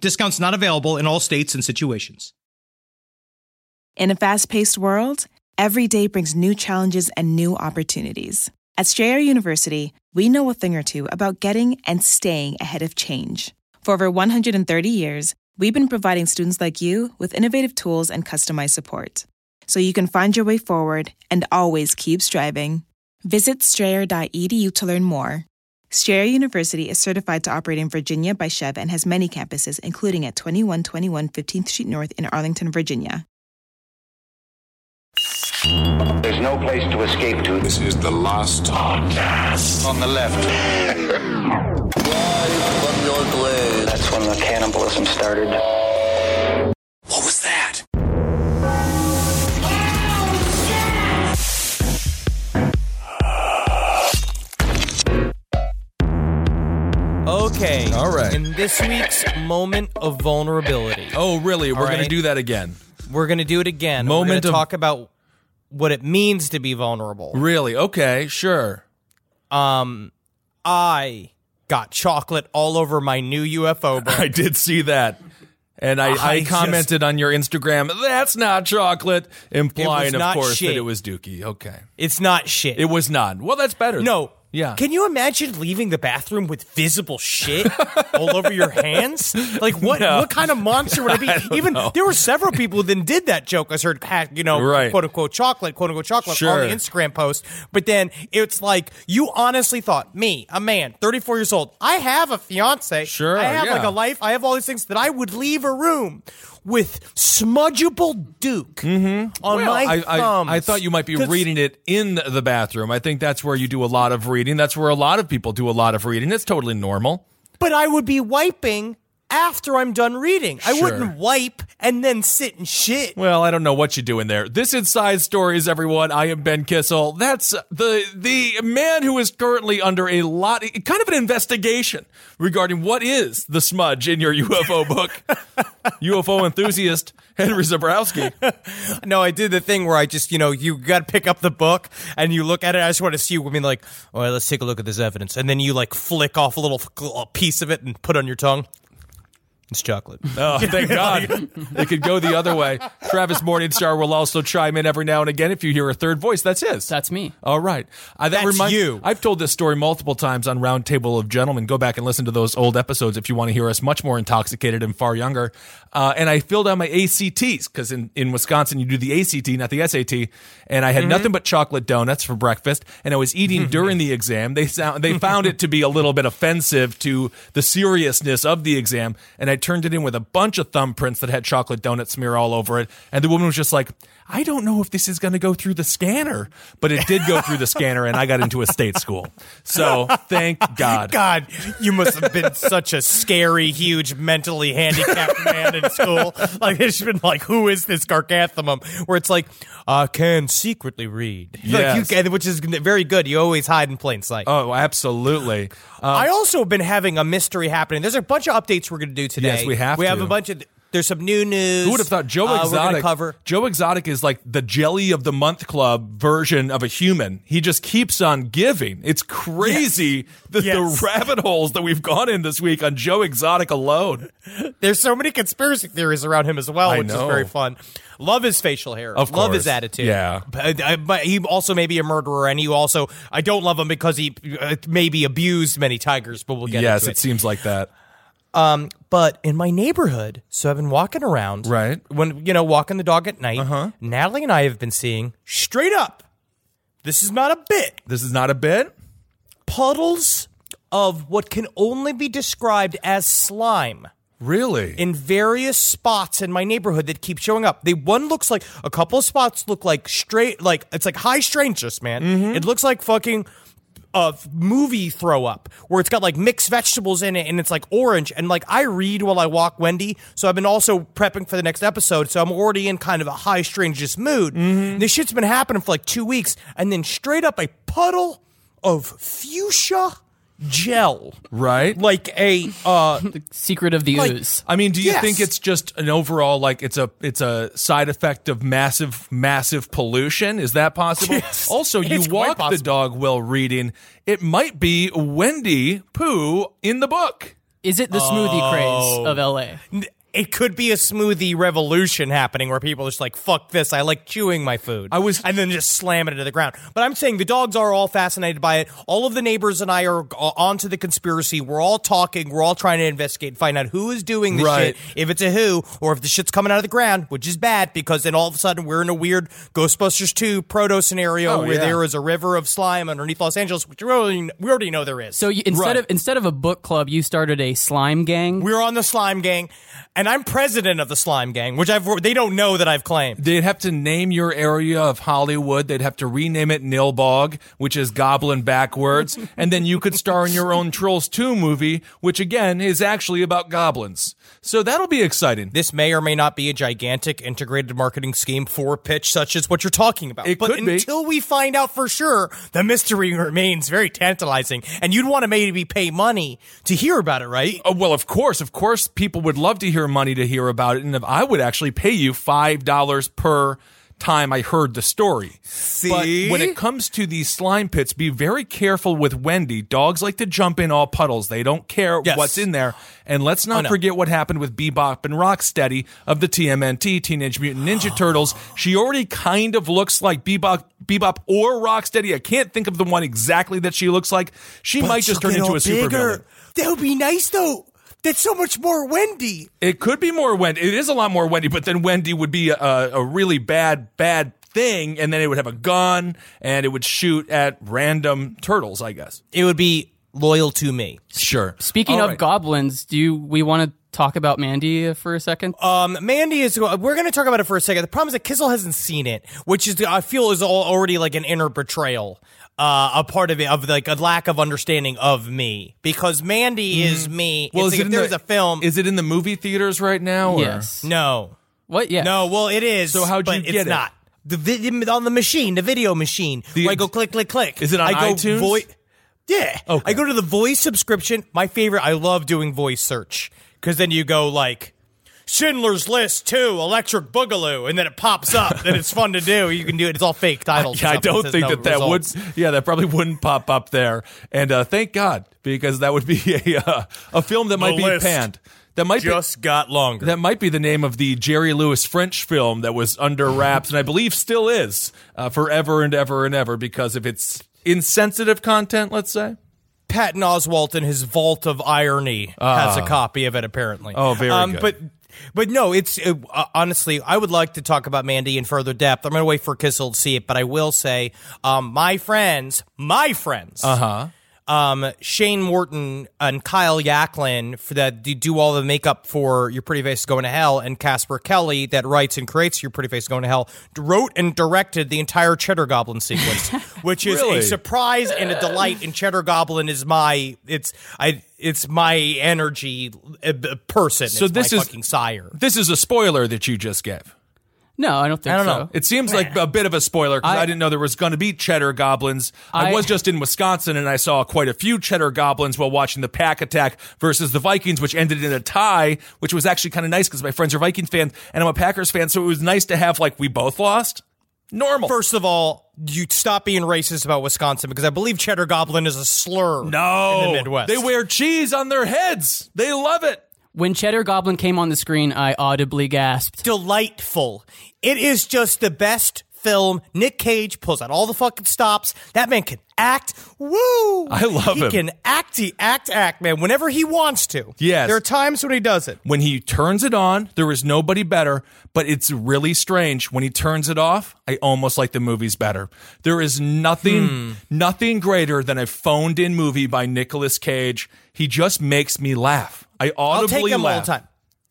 Discounts not available in all states and situations. In a fast paced world, every day brings new challenges and new opportunities. At Strayer University, we know a thing or two about getting and staying ahead of change. For over 130 years, we've been providing students like you with innovative tools and customized support so you can find your way forward and always keep striving. Visit strayer.edu to learn more. Strayer University is certified to operate in Virginia by SCHEV and has many campuses, including at 2121 15th Street North in Arlington, Virginia. There's no place to escape to. This is the last podcast. On the left. That's when the cannibalism started. What was that? Okay. All right. In this week's moment of vulnerability, Oh, really? We're All going right. to do that again. we're going to do it again. we're Moment going of- to talk about what it means to be vulnerable. Really? Okay, sure. Um, I got chocolate all over my new UFO book. I did see that. And I, I, I commented on your Instagram, that's not chocolate, implying, of not course, shit. that it was Dookie. Okay. It's not shit. It was not. Well, that's better. no. Yeah. Can you imagine leaving the bathroom with visible shit all over your hands? Like what? No. What kind of monster would I be? I Even know. there were several people that then did that joke. I heard, you know, Right. quote unquote chocolate, quote unquote chocolate on the Instagram post. But then it's like you honestly thought, me, a man, 34 years old, I have a fiance, Sure, I have like a life, I have all these things that I would leave a room with smudgeable Duke on Mm-hmm. Well, my I, thumbs. I, I thought you might be reading it in the bathroom. I think that's where you do a lot of reading. That's where a lot of people do a lot of reading. It's totally normal. But I would be wiping after I'm done reading. I wouldn't wipe and then sit and shit. Well, I don't know what you're doing there. This is Side Stories, everyone. I am Ben Kissel. That's the the man who is currently under a lot, kind of an investigation regarding what is the smudge in your UFO book. UFO enthusiast Henry Zabrowski. No, I did the thing where I just, you know, you got to pick up the book and you look at it. I just want to see you. I mean, like, all right, let's take a look at this evidence. And then you, like, flick off a little a piece of it and put on your tongue. It's chocolate. Oh, thank God. it could go the other way. Travis Morningstar will also chime in every now and again if you hear a third voice. That's his. That's me. All right. Uh, that That's reminds you. I've told this story multiple times on Roundtable of Gentlemen. Go back and listen to those old episodes if you want to hear us much more intoxicated and far younger. Uh, and I filled out my ACTs because in, in Wisconsin you do the ACT, not the SAT. And I had Mm-hmm. nothing but chocolate donuts for breakfast, and I was eating during the exam. They sound, they found it to be a little bit offensive to the seriousness of the exam, and I turned it in with a bunch of thumbprints that had chocolate donut smear all over it. And the woman was just like, "I don't know if this is going to go through the scanner," but it did go through the scanner, and I got into a state school. So thank God. God, you must have been such a scary, huge, mentally handicapped man in school. Like it's been like, who is this garganthumum? Where it's like, I can secretly read, like you can, which is very good. You always hide in plain sight. Oh, absolutely. Uh, I also have been having a mystery happening. There's a bunch of updates we're going to do today. Yes, we have We have to. a bunch of. There's some new news. Who would have thought Joe uh, We're Exotic? cover. Joe Exotic is like the jelly of the month club version of a human. He just keeps on giving. It's crazy the, Yes. the rabbit holes that we've gone in this week on Joe Exotic alone. There's so many conspiracy theories around him as well, I which is very fun. Love his facial hair. Of Love course. his attitude. Yeah. But, uh, but he also may be a murderer, and he also I don't love him because he uh, maybe abused many tigers. But we'll get yes, into it seems like that. Um, but in my neighborhood, so I've been walking around. Right. When you know, walking the dog at night. Uh-huh. Natalie and I have been seeing straight up. This is not a bit. This is not a bit. Puddles of what can only be described as slime Really? in various spots in my neighborhood that keep showing up. They one looks like a couple of spots look like straight like it's like high strangeness, man. Mm-hmm. It looks like fucking of movie throw up where it's got like mixed vegetables in it and it's like orange. And like I read while I walk Wendy so I've been also prepping for the next episode so I'm already in kind of a high strangeness mood. Mm-hmm. This shit's been happening for like two weeks and then straight up a puddle of fuchsia gel Right. like a uh Secret of the Like- ooze. I mean, do you Yes. think it's just an overall like it's a it's a side effect of massive massive pollution? Is that possible? Yes, also, you it's walk the dog while reading. It might be Wendy Pooh in the book. Is it the smoothie craze Oh. of LA? It could be a smoothie revolution happening where people are just like, fuck this, I like chewing my food. I was- and then just slam it into the ground. But I'm saying the dogs are all fascinated by it. All of the neighbors and I are uh, onto the conspiracy. We're all talking. We're all trying to investigate and find out who is doing this Right. shit. If it's a who, or if the shit's coming out of the ground, which is bad because then all of a sudden we're in a weird Ghostbusters 2 proto scenario Oh, where yeah. there is a river of slime underneath Los Angeles, which we already, we already know there is. So you, instead Right. of instead of a book club, you started a slime gang. we're on the slime gang, and I'm president of the slime gang, which I've they don't know that I've claimed. They'd have to name your area of Hollywood. They'd have to rename it Nilbog, which is goblin backwards. and then you could star in your own Trolls 2 movie, which again is actually about goblins. So that'll be exciting. This may or may not be a gigantic integrated marketing scheme for pitch such as what you're talking about. It but could be. until we find out for sure, the mystery remains very tantalizing. And you'd want to maybe pay money to hear about it, right? Oh, well, of course, of course, people would love to hear money to hear about it, and if I would actually pay you five dollars per time I heard the story. But when it comes to these slime pits, be very careful with Wendy. Dogs like to jump in all puddles. They don't care Yes. what's in there. And let's not oh, no. forget what happened with Bebop and Rocksteady of the TMNT, Teenage Mutant Ninja Turtles. She already kind of looks like Bebop, Bebop or Rocksteady. I can't think of the one exactly that she looks like. She might just turn into a supervillain. That would be nice, though. That's so much more Wendy. It could be more Wendy. It is a lot more Wendy, but then Wendy would be a, a really bad, bad thing, and then it would have a gun and it would shoot at random turtles. I guess. It would be loyal to me. Sure. Speaking All of right. goblins, do you, we want to talk about Mandy uh, for a second? Um, Mandy is. We're going to talk about it for a second. The problem is that Kissel hasn't seen it, which is I feel is al- already like an inner betrayal. Uh, a part of it of like a lack of understanding of me because Mandy is me. Well, It's is like it if in there's the, a film. Is it in the movie theaters right now? or- yes. no, What? Yeah. no. Well, it is. So how'd you but get it's it? not the vid- on the machine, the video machine. The- where I go click, click, click. Is it on I go iTunes? voi- yeah. Okay. I go to the voice subscription. My favorite. I love doing voice search because then you go like. Schindler's List 2, Electric Boogaloo, and then it pops up, and it's fun to do. You can do it. It's all fake titles. Yeah, I. It don't think no that that would. Yeah, that probably wouldn't pop up there. And uh, thank God because that would be a uh, a film that might be panned. That might be just got longer. That might be the name of the Jerry Lewis French film that was under wraps, and I believe still is uh, forever and ever and ever because of its insensitive content. Let's say. Patton Oswalt in his vault of irony has a copy of it apparently. Oh, very good. Um, But but no, it's uh, uh, honestly, I would like to talk about Mandy in further depth. I'm going to wait for Kissel to see it, but I will say, um, my friends, my friends, uh huh. Um, Shane Morton and Kyle Yaklin for that do- all the makeup for Your Pretty Face is Going to Hell, and Casper Kelly that writes and creates Your Pretty Face Going to Hell wrote and directed the entire Cheddar Goblin sequence, which is Really? a surprise and a delight. And Cheddar Goblin is my it's I it's my energy uh, person. So It's this my is- fucking sire. This is a spoiler that you just gave. No, I don't think I don't so. know. It seems like a bit of a spoiler because I, I- didn't know there was going to be cheddar goblins. I, I- was just in Wisconsin and I saw quite a few cheddar goblins while watching the Pack Attack versus the Vikings, which ended in a tie, which was actually kind of nice because my friends are Viking fans and I'm a Packers fan, so it was nice to have like we both lost. Normal. First of all, you stop being racist about Wisconsin because I believe Cheddar Goblin is a slur. no, in the Midwest. they wear cheese on their heads. They love it. When Cheddar Goblin came on the screen, I audibly gasped. delightful. It is just the best film. Nick Cage pulls out all the fucking stops. That man can act. Woo! I love he him. He can act. He act, act, man. Whenever he wants to. Yes. There are times when he does it. When he turns it on, there is nobody better, but it's really strange. When he turns it off, I almost like the movies better. There is nothing, Hmm. nothing greater than a phoned in movie by Nicolas Cage. He just makes me laugh. I I'll audibly take him laugh. all the time.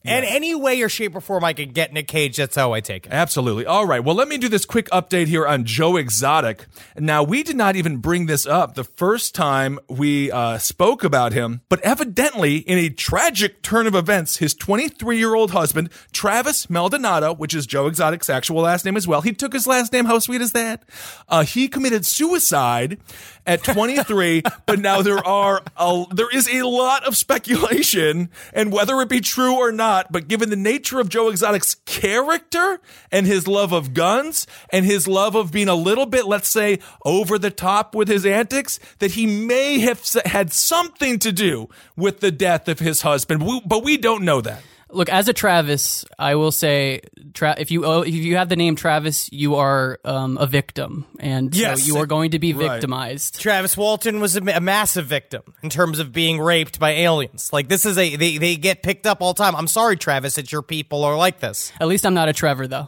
And any way or shape or form I could get in a cage, that's how I take it. Absolutely. All right. Well, let me do this quick update here on Joe Exotic. Now, we did not even bring this up the first time we uh, spoke about him, but evidently, in a tragic turn of events, his 23 year old husband, Travis Maldonado, which is Joe Exotic's actual last name as well, he took his last name. How sweet is that? Uh, he committed suicide at 23, but now there are a, there is a lot of speculation and whether it be true or not, but given the nature of Joe Exotic's character and his love of guns and his love of being a little bit, let's say, over the top with his antics, that he may have had something to do with the death of his husband, but we don't know that. Look, as a Travis, I will say, tra- if you oh, if you have the name Travis, you are um, a victim, and so you are going to be Right. victimized. Travis Walton was a, a massive victim in terms of being raped by aliens. Like this is a they they get picked up all the time. I'm sorry, Travis, that your people are like this. At least I'm not a Trevor, though.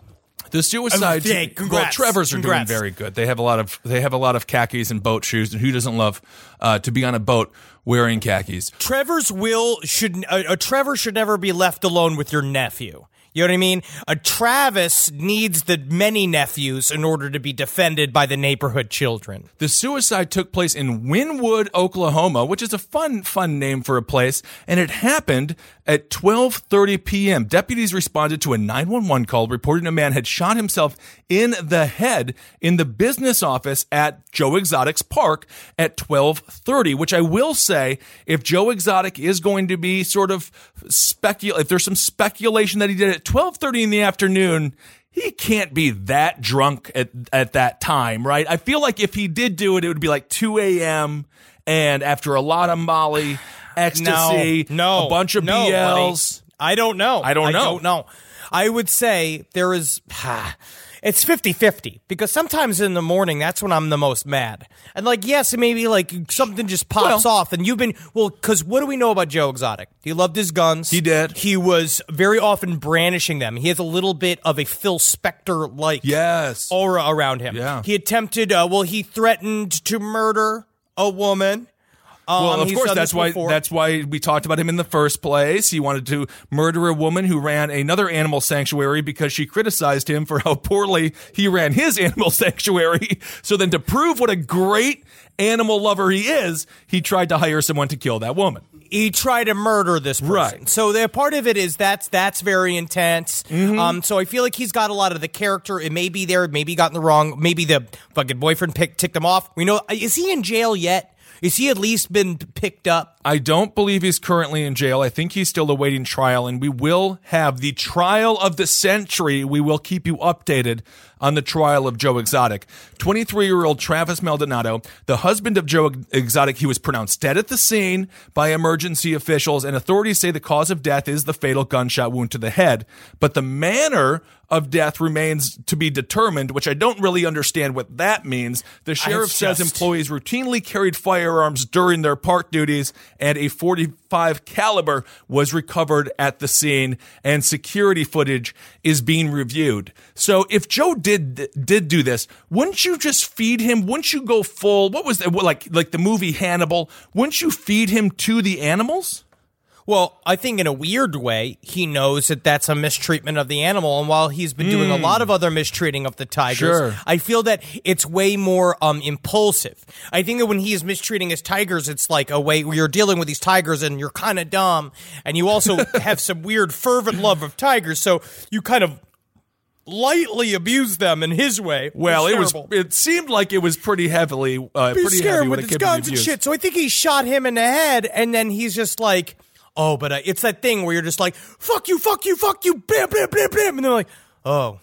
The suicide. yeah, well, congrats. Trevor's are Congrats. doing very good. They have a lot of they have a lot of khakis and boat shoes, and who doesn't love uh, to be on a boat wearing khakis? Trevor's will should a Trevor should never be left alone with your nephew. You know what I mean? A Travis needs the many nephews in order to be defended by the neighborhood children. The suicide took place in Wynnewood, Oklahoma, which is a fun, fun name for a place, and it happened at 12:30 p.m. Deputies responded to a 911 call reporting a man had shot himself in the head in the business office at Joe Exotic's park at 12:30, which I will say if Joe Exotic is going to be sort of specul if there's some speculation that he did it at 12:30 in the afternoon, he can't be that drunk at at that time, right? I feel like if he did do it, it would be like 2 a.m. and after a lot of Molly, ecstasy, no, a bunch of no, BLs. buddy. I don't know. I don't know. I don't know. I would say there is. It's 50 50 because sometimes in the morning, that's when I'm the most mad. And, like, yes, maybe like something just pops Well- off, and you've been, well, because what do we know about Joe Exotic? He loved his guns. He did. He was very often brandishing them. He has a little bit of a Phil Spector like Yes. aura around him. Yeah. He attempted, uh, well, he threatened to murder a woman. Um, Well, of course, that's why before. that's why we talked about him in the first place. He wanted to murder a woman who ran another animal sanctuary because she criticized him for how poorly he ran his animal sanctuary. So then, to prove what a great animal lover he is, he tried to hire someone to kill that woman. he tried to murder this person. Right. So the part of it is that's that's very intense. Mm-hmm. Um, so I feel like he's got a lot of the character. It may be there, maybe he got in the wrong. Maybe the fucking boyfriend picked ticked him off. We know. Is he in jail yet? Is he at least been picked up? I don't believe he's currently in jail. I think he's still awaiting trial, and we will have the trial of the century. We will keep you updated on the trial of Joe Exotic. 23 year old Travis Maldonado, the husband of Joe Exotic, he was pronounced dead at the scene by emergency officials, and authorities say the cause of death is the fatal gunshot wound to the head. But the manner of death remains to be determined, which I don't really understand what that means. The sheriff says employees routinely carried firearms during their park duties and a 45 caliber was recovered at the scene and security footage is being reviewed. So if Joe did did do this, wouldn't you just feed him? Wouldn't you go full what was that like like the movie Hannibal? Wouldn't you feed him to the animals? Well, I think in a weird way, he knows that that's a mistreatment of the animal. And while he's been doing a lot of other mistreating of the tigers, Sure. I feel that it's way more um, impulsive. I think that when he is mistreating his tigers, it's like a way where you're dealing with these tigers and you're kind of dumb. And you also have some weird fervent love of tigers. So you kind of lightly abuse them in his way. Well, it was it seemed like it was pretty heavily uh, pretty scared heavy with it his guns and shit. So I think he shot him in the head, and then he's just like, "Oh, but uh, it's that thing where you're just like, fuck you, fuck you, fuck you, bam, bam, bam, bam,' and they're like, oh."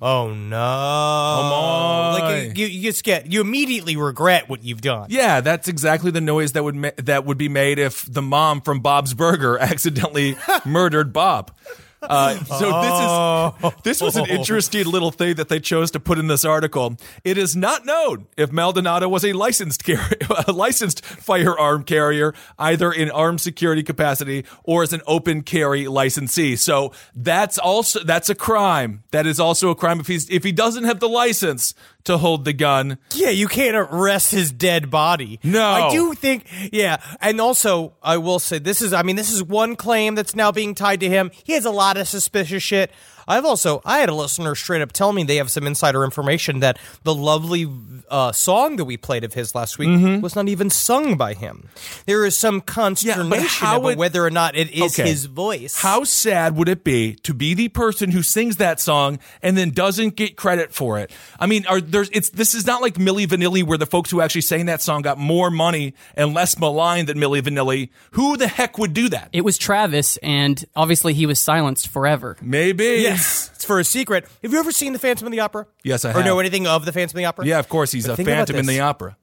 Oh no! my. Like you, you just get you immediately regret what you've done. Yeah, that's exactly the noise that would ma- that would be made if the mom from Bob's Burger accidentally murdered Bob. Uh, so this is this was an interesting little thing that they chose to put in this article. It is not known if Maldonado was a licensed car- a licensed firearm carrier, either in armed security capacity or as an open carry licensee. So that's also that's a crime. That is also a crime if he's if he doesn't have the license to hold the gun. Yeah, you can't arrest his dead body. No. I do think, yeah. And also, I will say, this is, I mean, this is one claim that's now being tied to him. He has a lot of suspicious shit. I've also, I had a listener straight up tell me they have some insider information that the lovely uh, song that we played of his last week was not even sung by him. There is some consternation how about it- whether or not it is Okay. his voice. How sad would it be to be the person who sings that song and then doesn't get credit for it? I mean, are there's it's this is not like Milli Vanilli where the folks who actually sang that song got more money and less maligned than Milli Vanilli. Who the heck would do that? It was Travis, and obviously he was silenced forever. Maybe. Yes, it's for a secret. Have you ever seen the Phantom of the Opera? Yes, I have. Or know anything of the Phantom of the Opera? Yeah, of course he's But a think about phantom in this. the opera.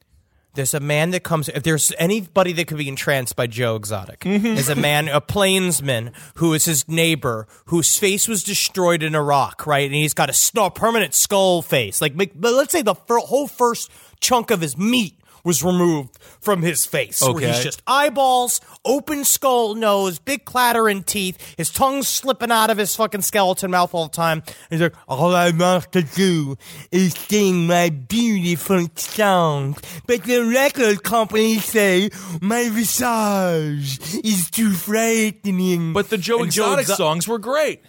There's a man that comes. If there's anybody that could be entranced by Joe Exotic, mm-hmm. is a man, a plainsman who is his neighbor, whose face was destroyed in Iraq, right? And he's got a sn- permanent skull face. Like, make- but let's say the fir- whole first chunk of his meat was removed from his face. Where he's just eyeballs, open skull nose, big clattering teeth, his tongue slipping out of his fucking skeleton mouth all the time. He's like, all I want to do is sing my beautiful songs. But the record company say my visage is too frightening. But the Joe And Exotic Exo- songs were great.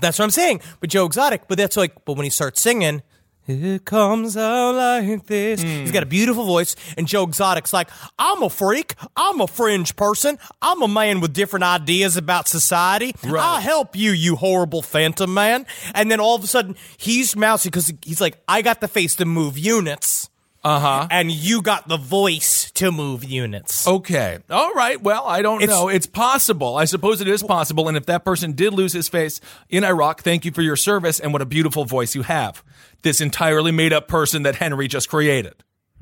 That's what I'm saying. But Joe Exotic, but that's like, but when he starts singing, it comes out like this. He's got a beautiful voice, and Joe Exotic's like, I'm a freak. I'm a fringe person. I'm a man with different ideas about society. I'll help you, you horrible phantom man. And then all of a sudden, he's mousy because he's like, I got the face to move units. Uh huh. And you got the voice to move units. Okay. All right. Well, I don't It's- know. It's possible. I suppose it is possible. And if that person did lose his face in Iraq, thank you for your service and what a beautiful voice you have. This entirely made up person that Henry just created.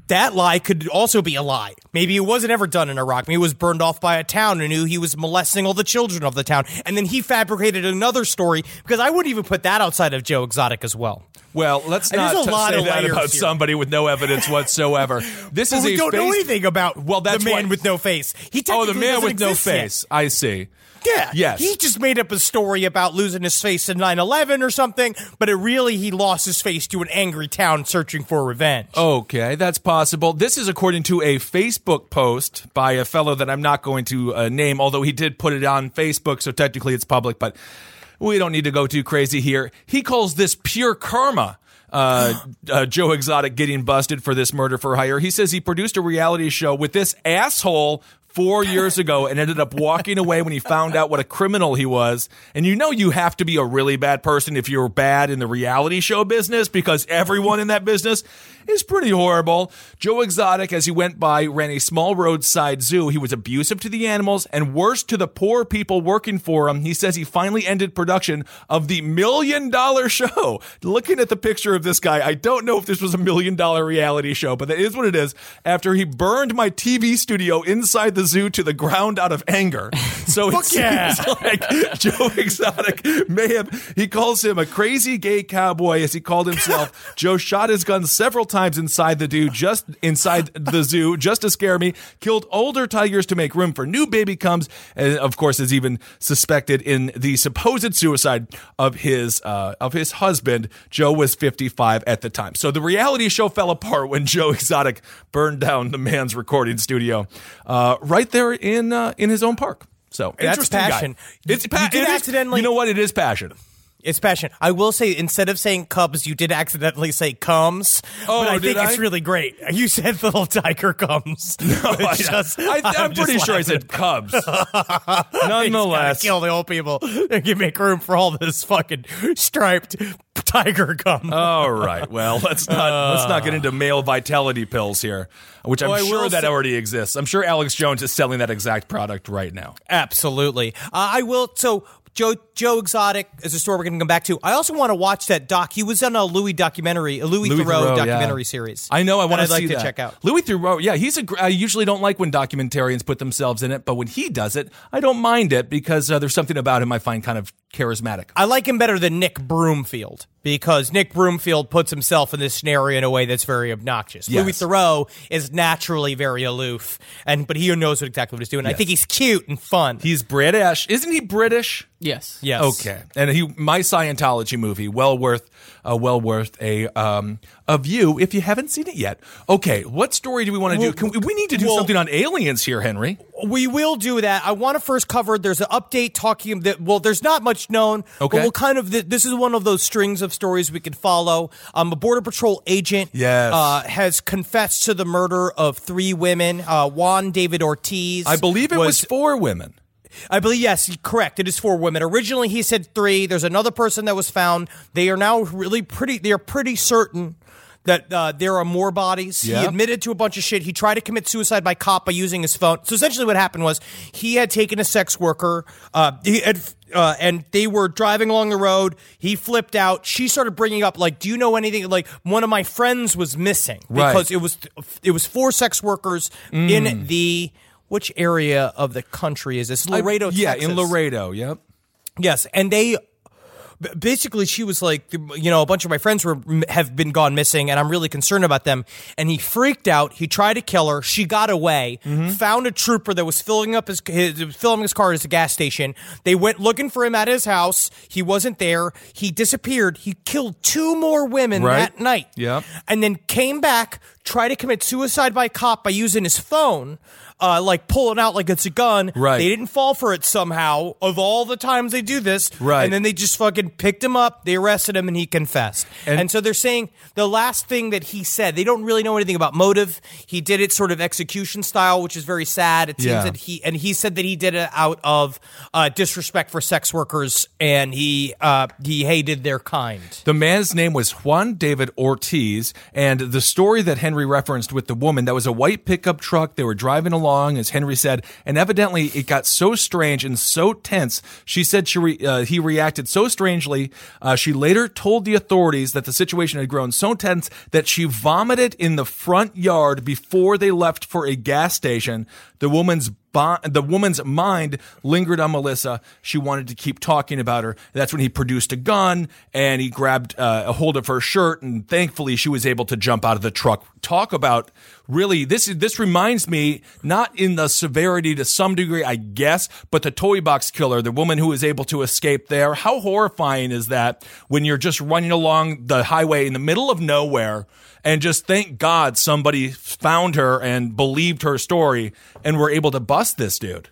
that lie could also be a lie. Maybe it wasn't ever done in Iraq. Maybe it was burned off by a town and knew he was molesting all the children of the town. And then he fabricated another story because I wouldn't even put that outside of Joe Exotic as well. Well, let's not there's a lot say of that layers about here. somebody with no evidence whatsoever. This But is we a don't know face- anything about Well, that's the man why- with no face. He Oh, the technically man doesn't with no exist yet. face. I see. Yeah. Yes. He just made up a story about losing his face in 9 11 or something, but it really, he lost his face to an angry town searching for revenge. Okay, that's possible. This is according to a Facebook post by a fellow that I'm not going to uh, name, although he did put it on Facebook, so technically it's public, but we don't need to go too crazy here. He calls this pure karma. Uh, uh, Joe Exotic getting busted for this murder for hire. He says he produced a reality show with this asshole four years ago and ended up walking away when he found out what a criminal he was. And you know you have to be a really bad person if you're bad in the reality show business because everyone in that business is pretty horrible. Joe Exotic, as he went by, ran a small roadside zoo. He was abusive to the animals and worse to the poor people working for him. He says he finally ended production of the million dollar show. Looking at the picture of this guy, I don't know if this was a million dollar reality show, but that is what it is. After he burned my TV studio inside the zoo to the ground out of anger. So it seems yeah. like Joe Exotic may have, he calls him a crazy gay cowboy, as he called himself. Joe shot his gun several times inside the zoo, just inside the zoo, just to scare me. Killed older tigers to make room for new baby cubs, and of course is even suspected in the supposed suicide of his uh, of his husband. Joe was 55 at the time, so the reality show fell apart when Joe Exotic burned down the man's recording studio, uh, right there in uh, in his own park. So That's interesting guy. passion. It's You pa- did it accidentally- You know what? It is passion. It's passion. I will say, instead of saying cubs, you did accidentally say comes. Oh, but I think I? it's really great. You said little tiger comes. No, I, am pretty sure I said Cubs. Nonetheless, kill the old people. You make room for all this fucking striped tiger cum. All right. Well, let's not let's not get into male vitality pills here, which I'm I sure that say- already exists. I'm sure Alex Jones is selling that exact product right now. Absolutely. Uh, I will. So Joe Joe Exotic is a story we're going to come back to. I also want to watch that doc. He was on a Louis documentary, a Louis, Louis Theroux, Theroux, yeah. documentary series. I know. I want to I'd see to that. check out. Louis Theroux. Yeah, he's a. gr- I usually don't like when documentarians put themselves in it, but when he does it, I don't mind it because uh, there's something about him I find kind of charismatic. I like him better than Nick Broomfield because Nick Broomfield puts himself in this scenario in a way that's very obnoxious. Yes. Louis Theroux is naturally very aloof, and but he knows what exactly what he's doing. I think he's cute and fun. He's British, isn't he? British. Yes. yes. Okay, and he my Scientology movie, well worth, uh, well worth a um a you if you haven't seen it yet. Okay, what story do we want to do? Can we, we need to do well- something on aliens here, Henry. We will do that. I want to first cover. There's an update talking that. Well, there's not much known. Okay. But we'll kind of. This is one of those strings of stories we can follow. Um, a border patrol agent. Yes. Uh, has confessed to the murder of three women. Uh, Juan David Ortiz. I believe it was, four women. I believe yes, correct. It is four women. Originally, he said three. There's another person that was found. They are now really pretty. They are pretty certain that uh, there are more bodies. Yeah. He admitted to a bunch of shit. He tried to commit suicide by cop by using his phone. So essentially, what happened was he had taken a sex worker. Uh, he had. Uh, and they were driving along the road. He flipped out. She started bringing up, like, "Do you know anything?" Like, one of my friends was missing Right. because it was it was four sex workers in the which area of the country is this? Laredo, yeah, Texas. in Laredo. Yep. Yes, and they basically she was like, you know, a bunch of my friends were have been gone missing, and I'm really concerned about them. And he freaked out. He tried to kill her. She got away. Mm-hmm. Found a trooper that was filling up his, his filling his car at a gas station. They went looking for him at his house. He wasn't there. He disappeared. He killed two more women Right. that night. Yep. and then came back, tried to commit suicide by cop by using his phone. Uh, like pulling out like it's a gun. Right. They didn't fall for it somehow. Of all the times they do this, Right. And then they just fucking picked him up. They arrested him, and he confessed. And- And, so they're saying the last thing that he said. They don't really know anything about motive. He did it sort of execution style, which is very sad. It seems Yeah. that he and he said that he did it out of uh, disrespect for sex workers, and he uh, he hated their kind. The man's name was Juan David Ortiz, and the story that Henry referenced with the woman, that was a white pickup truck. They were driving along, as Henry said, and evidently it got so strange and so tense. She said she re- uh, he reacted so strangely. Uh, she later told the authorities that the situation had grown so tense that she vomited in the front yard before they left for a gas station. The woman's the woman's mind lingered on Melissa. She wanted to keep talking about her. That's when he produced a gun and he grabbed uh, a hold of her shirt, and thankfully she was able to jump out of the truck. Talk about really this. This reminds me not in the severity to some degree, I guess, but the toy box killer, the woman who was able to escape there. How horrifying is that when you're just running along the highway in the middle of nowhere? and just thank God somebody found her and believed her story and were able to bust this dude.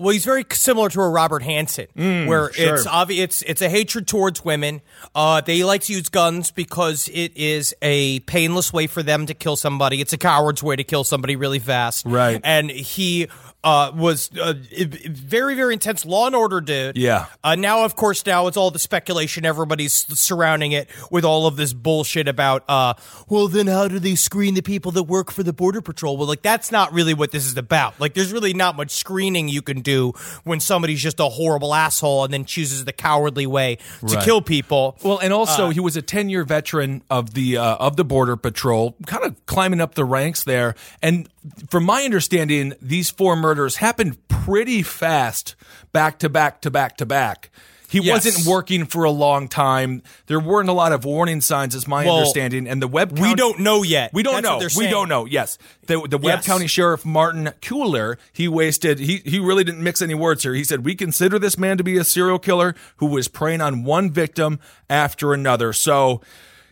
Well, he's very similar to a Robert Hansen, where sure. it's obvious it's it's a hatred towards women. Uh, they like to use guns because it is a painless way for them to kill somebody. It's a coward's way to kill somebody really fast. Right. And he uh, was uh, i- i- very very intense law and order dude. Yeah. Uh, now, of course, now it's all the speculation. Everybody's surrounding it with all of this bullshit about, uh, well, then how do they screen the people that work for the Border Patrol? Well, like, that's not really what this is about. Like, there's really not much screening you can do when somebody's just a horrible asshole and then chooses the cowardly way to Right. kill people. Well, and also he was a 10-year veteran of the uh, of the border patrol, kind of climbing up the ranks there. And from my understanding, these four murders happened pretty fast, back to back to back to back. He Yes. wasn't working for a long time. There weren't a lot of warning signs, is my Well, understanding. And the web we don't know yet. We don't That's know. We don't know. Yes, the the Webb Yes. County Sheriff Martin Cuellar he wasted. He he really didn't mix any words here. He said we consider this man to be a serial killer who was preying on one victim after another. So.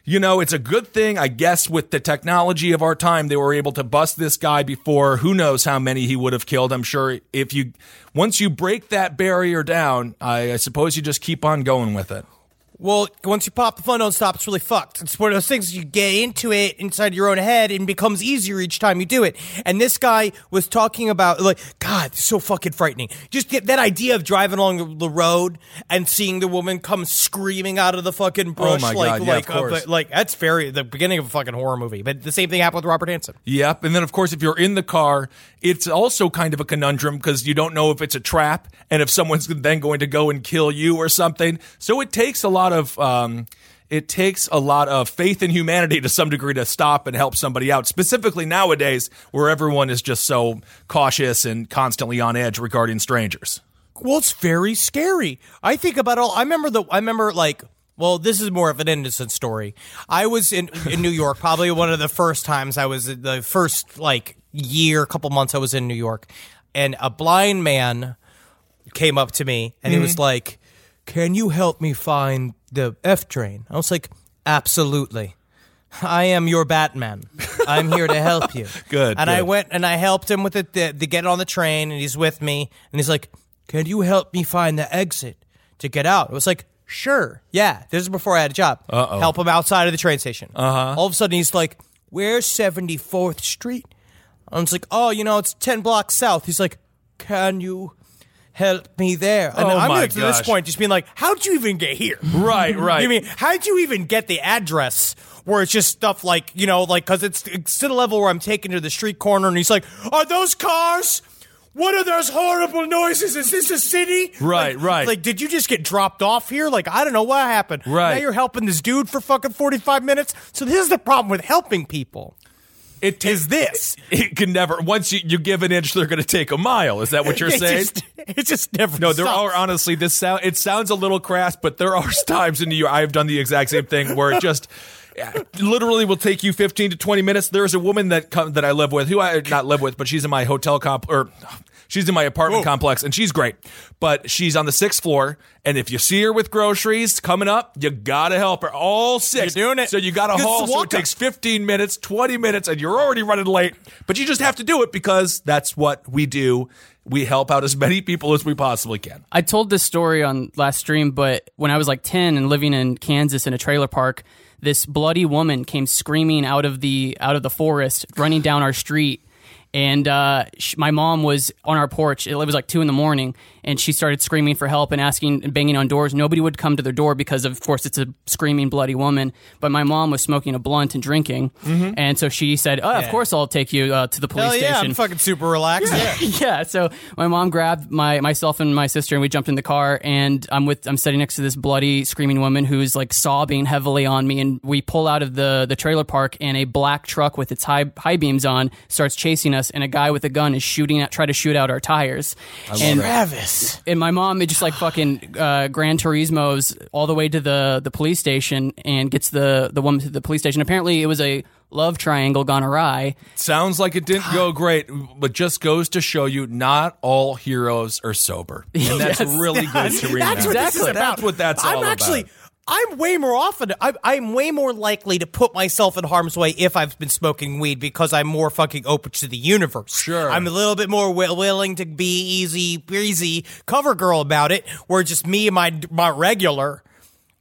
You know, it's a good thing, I guess, with the technology of our time, they were able to bust this guy before who knows how many he would have killed. I'm sure if you, once you break that barrier down, I, I suppose you just keep on going with it. Well, once you pop the fun don't stop, it's really fucked. It's one of those things you get into it inside your own head and becomes easier each time you do it. And this guy was talking about like, God, it's so fucking frightening. Just get that idea of driving along the road and seeing the woman come screaming out of the fucking brush, Oh like, God, yeah, like, of course. uh, like that's very the beginning of a fucking horror movie. But the same thing happened with Robert Hansen. Yep. And then, of course, if you're in the car, it's also kind of a conundrum because you don't know if it's a trap and if someone's then going to go and kill you or something. So it takes a lot of. Um, it takes a lot of faith in humanity to some degree to stop and help somebody out, specifically nowadays where everyone is just so cautious and constantly on edge regarding strangers. well, it's very scary. I think about all. I remember the. I remember like. Well, this is more of an innocent story. I was in in New York, probably one of the first times I was the first like year, couple months I was in New York, and a blind man came up to me and he was like, "Can you help me find the F train?" I was like, "Absolutely." I am your Batman. I'm here to help you. Good, And I went and I helped him with it to, to get on the train, and he's with me, and he's like, "Can you help me find the exit to get out?" I was like, "Sure, yeah." This is before I had a job. Uh-oh. Help him outside of the train station. Uh huh. All of a sudden, he's like, "Where's 74th Street?" I was like, "Oh, you know, it's 10 blocks south." He's like, "Can you?" Help me there. And Oh I'm my at this gosh. point just being like, how'd you even get here? Right, right. You mean how'd you even get the address where it's just stuff like you know like because it's, it's to the level where I'm taken to the street corner and he's like, are those cars? What are those horrible noises? Is this a city? Right, Like- right. Like, did you just get dropped off here? Like, I don't know what happened. Right. Now you're helping this dude for fucking 45 minutes. So this is the problem with helping people. It Is this? It can never. Once you, you give an inch, they're going to take a mile. Is that what you're It saying? just, it just never. No, there stops. are honestly this sound. It sounds a little crass, but there are times in New York I've done the exact same thing where it just literally will take you 15 to 20 minutes. There's a woman that come, that I live with, who I not live with, but she's in my hotel comp or she's in my apartment complex, and she's great. But she's on the sixth floor, and if you see her with groceries coming up, you gotta help her. All 6 You're doing it. So you gotta It's haul. So it takes 15 minutes, 20 minutes, and you're already running late. But you just have to do it because that's what we do. We help out as many people as we possibly can. I told this story on last stream, but when I was like 10 and living in Kansas in a trailer park, this bloody woman came screaming out of the out of the forest, running down our street. And uh, sh- my mom was on our porch. It was like two in the morning, and she started screaming for help and asking and banging on doors. Nobody would come to their door because, of course, it's a screaming bloody woman. But my mom was smoking a blunt and drinking, and so she said, "Oh, of course, I'll take you uh, to the police Hell yeah, station." I'm fucking super relaxed. Yeah. yeah. So my mom grabbed my myself and my sister, and we jumped in the car. And I'm with I'm sitting next to this bloody, screaming woman who's like sobbing heavily on me. And we pull out of the the trailer park, and a black truck with its high high beams on starts chasing us, and a guy with a gun is shooting at try to shoot out our tires. and Travis. and my mom it just like fucking uh, Gran Turismo's all the way to the the police station and gets the the woman to the police station. Apparently, it was a love triangle gone awry. Sounds like it didn't go great, but just goes to show you not all heroes are sober. And that's Yes. really good to remember. That's what this is Exactly. about. That's what that's I'm all actually. about. I'm way more often. I'm, I'm way more likely to put myself in harm's way if I've been smoking weed because I'm more fucking open to the universe. Sure. I'm a little bit more wi- willing to be easy, breezy cover girl about it. Where just me and my my regular,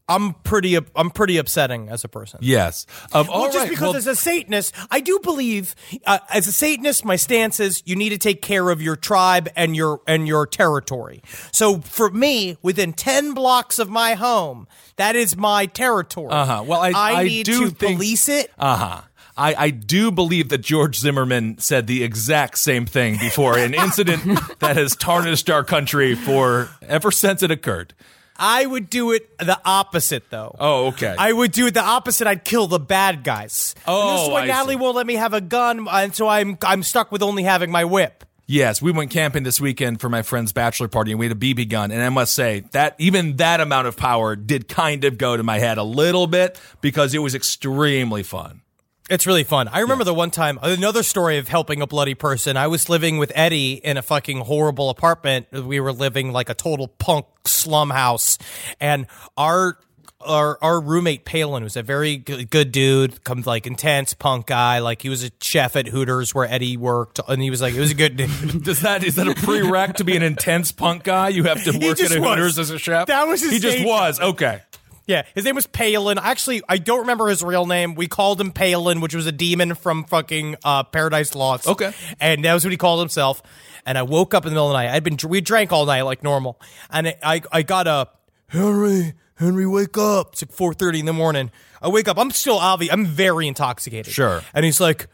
I'm pretty. I'm pretty upsetting as a person. Yes. Um, all Well, just right, because well, as a Satanist, I do believe, uh, as a Satanist, my stance is you need to take care of your tribe and your and your territory. So for me, within ten blocks of my home, that is my territory. Uh-huh. Well, I- I need do to think- police it. Uh-huh. I, I do believe that George Zimmerman said the exact same thing before an incident that has tarnished our country for ever since it occurred. I would do it the opposite, though. Oh, okay. I would do it the opposite. I'd kill the bad guys. Oh, and this is oh, why I Natalie see. won't let me have a gun, uh, and so I'm I'm stuck with only having my whip. Yes, we went camping this weekend for my friend's bachelor party and we had a BB gun. And I must say that even that amount of power did kind of go to my head a little bit because it was extremely fun. It's really fun. I remember the one time, another story of helping a bloody person. I was living with Eddie in a fucking horrible apartment. We were living like a total punk slum house. And our our our roommate Palin was a very good, good dude, comes like intense punk guy. Like he was a chef at Hooters where Eddie worked, and he was like, he was a good dude. Does that is that a prereq to be an intense punk guy? You have to work at a. Hooters as a chef. That was his He just was okay. Yeah, his name was Palin. Actually, I don't remember his real name. We called him Palin, which was a demon from fucking uh, Paradise Lost. Okay. and that was what he called himself. And I woke up in the middle of the night. I'd been we drank all night like normal, and I I got up. Henry, Henry, wake up! It's like four thirty in the morning. I wake up. I'm still obvious. I'm very intoxicated. Sure. And he's like.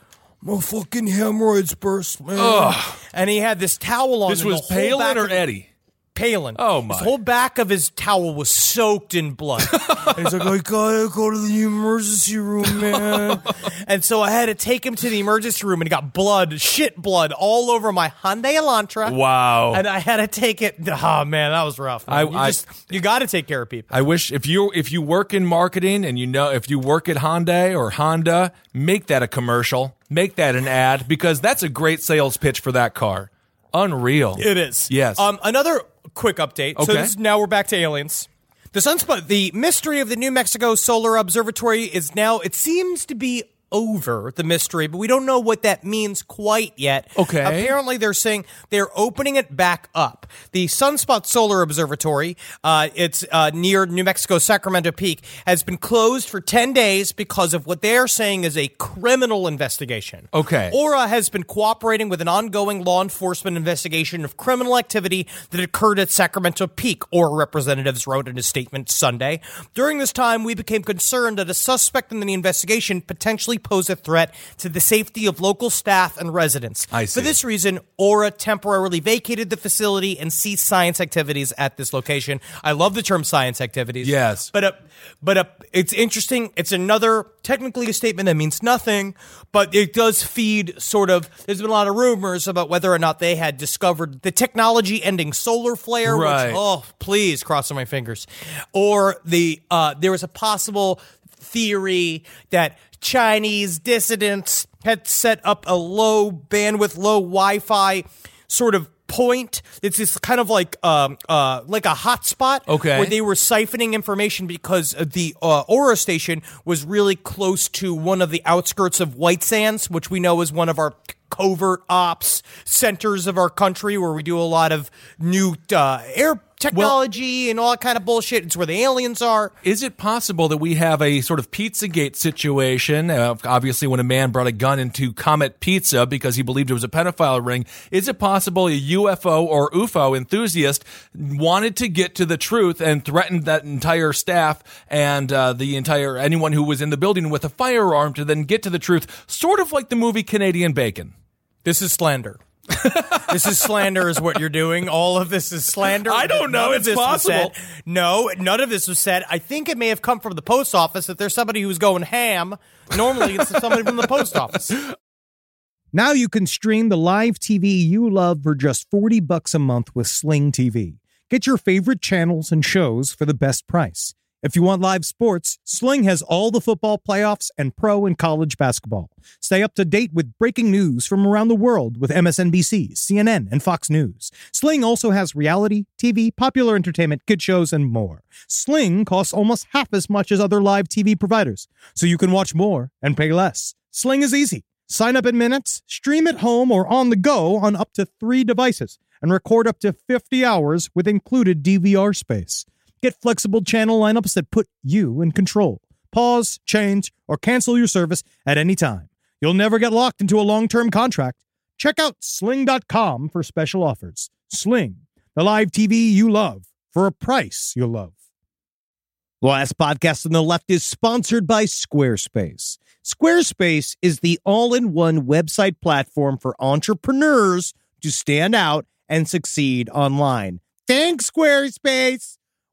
My fucking hemorrhoids burst, man. And he had this towel on. This was Palin or Eddie? Palin. Oh, my. His whole back of his towel was soaked in blood. and he's like, I gotta go to the emergency room, man. and so I had to take him to the emergency room, and he got blood, shit blood, all over my Hyundai Elantra. Wow. And I had to take it. Oh man, that was rough. man. I- you I- just you got to take care of people. I wish if you if you work in marketing and you know if you work at Hyundai or Honda, make that a commercial, make that an ad because that's a great sales pitch for that car. Unreal. It is. Yes. Um, another quick update. So this, now we're back to aliens. The sunspot, the mystery of the New Mexico Solar Observatory is now. It seems to be over the mystery, but we don't know what that means quite yet. Okay. Apparently, they're saying they're opening it back up. The Sunspot Solar Observatory, uh, it's uh, near New Mexico Sacramento Peak, has been closed for ten days because of what they're saying is a criminal investigation. Okay. Aura has been cooperating with an ongoing law enforcement investigation of criminal activity that occurred at Sacramento Peak, Aura representatives wrote in a statement Sunday. During this time, we became concerned that a suspect in the investigation potentially posed a threat to the safety of local staff and residents. I see. For this reason, Aura temporarily vacated the facility and ceased science activities at this location. I love the term science activities. Yes. But uh, but uh, it's interesting. It's another technically a statement that means nothing, but it does feed sort of. There's been a lot of rumors about whether or not they had discovered the technology-ending solar flare. Right. Which, oh, please, crossing my fingers. Or the uh, there was a possible theory that Chinese dissidents had set up a low bandwidth, low Wi-Fi sort of point. It's this kind of like um uh like a hotspot Okay. where they were siphoning information because the uh, Aura station was really close to one of the outskirts of White Sands, which we know is one of our covert ops centers of our country where we do a lot of new uh, air technology and all that kind of bullshit. It's where the aliens are. Is it possible that we have a sort of Pizzagate situation? Uh, obviously, when a man brought a gun into Comet Pizza because he believed it was a pedophile ring, is it possible a UFO or UFO enthusiast wanted to get to the truth and threatened that entire staff and uh, the entire anyone who was in the building with a firearm to then get to the truth, sort of like the movie Canadian Bacon? This is slander. This is slander, is what you're doing. All of this is slander. I don't know. None It's this was possible. said. No, none of this was said. I think it may have come from the post office. If there's somebody who's going ham, normally it's somebody from the post office. Now you can stream the live TV you love for just 40 bucks a month with Sling TV. Get your favorite channels and shows for the best price. If you want live sports, Sling has all the football playoffs and pro and college basketball. Stay up to date with breaking news from around the world with MSNBC, CNN, and Fox News. Sling also has reality, TV, popular entertainment, kid shows, and more. Sling costs almost half as much as other live TV providers, so you can watch more and pay less. Sling is easy. Sign up in minutes, stream at home or on the go on up to three devices, and record up to 50 hours with included DVR space. Get flexible channel lineups that put you in control. Pause, change, or cancel your service at any time. You'll never get locked into a long term contract. Check out sling.com for special offers. Sling, the live TV you love for a price you'll love. The last podcast on the left is sponsored by Squarespace. Squarespace is the all in one website platform for entrepreneurs to stand out and succeed online. Thanks, Squarespace.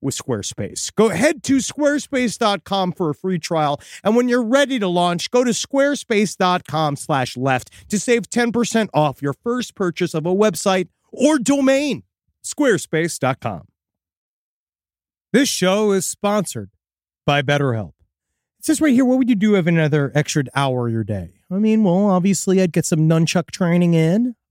with Squarespace. Go head to squarespace.com for a free trial. And when you're ready to launch, go to squarespace.com slash left to save 10% off your first purchase of a website or domain. Squarespace.com. This show is sponsored by BetterHelp. It says right here, what would you do if another extra hour of your day? I mean, well, obviously, I'd get some nunchuck training in.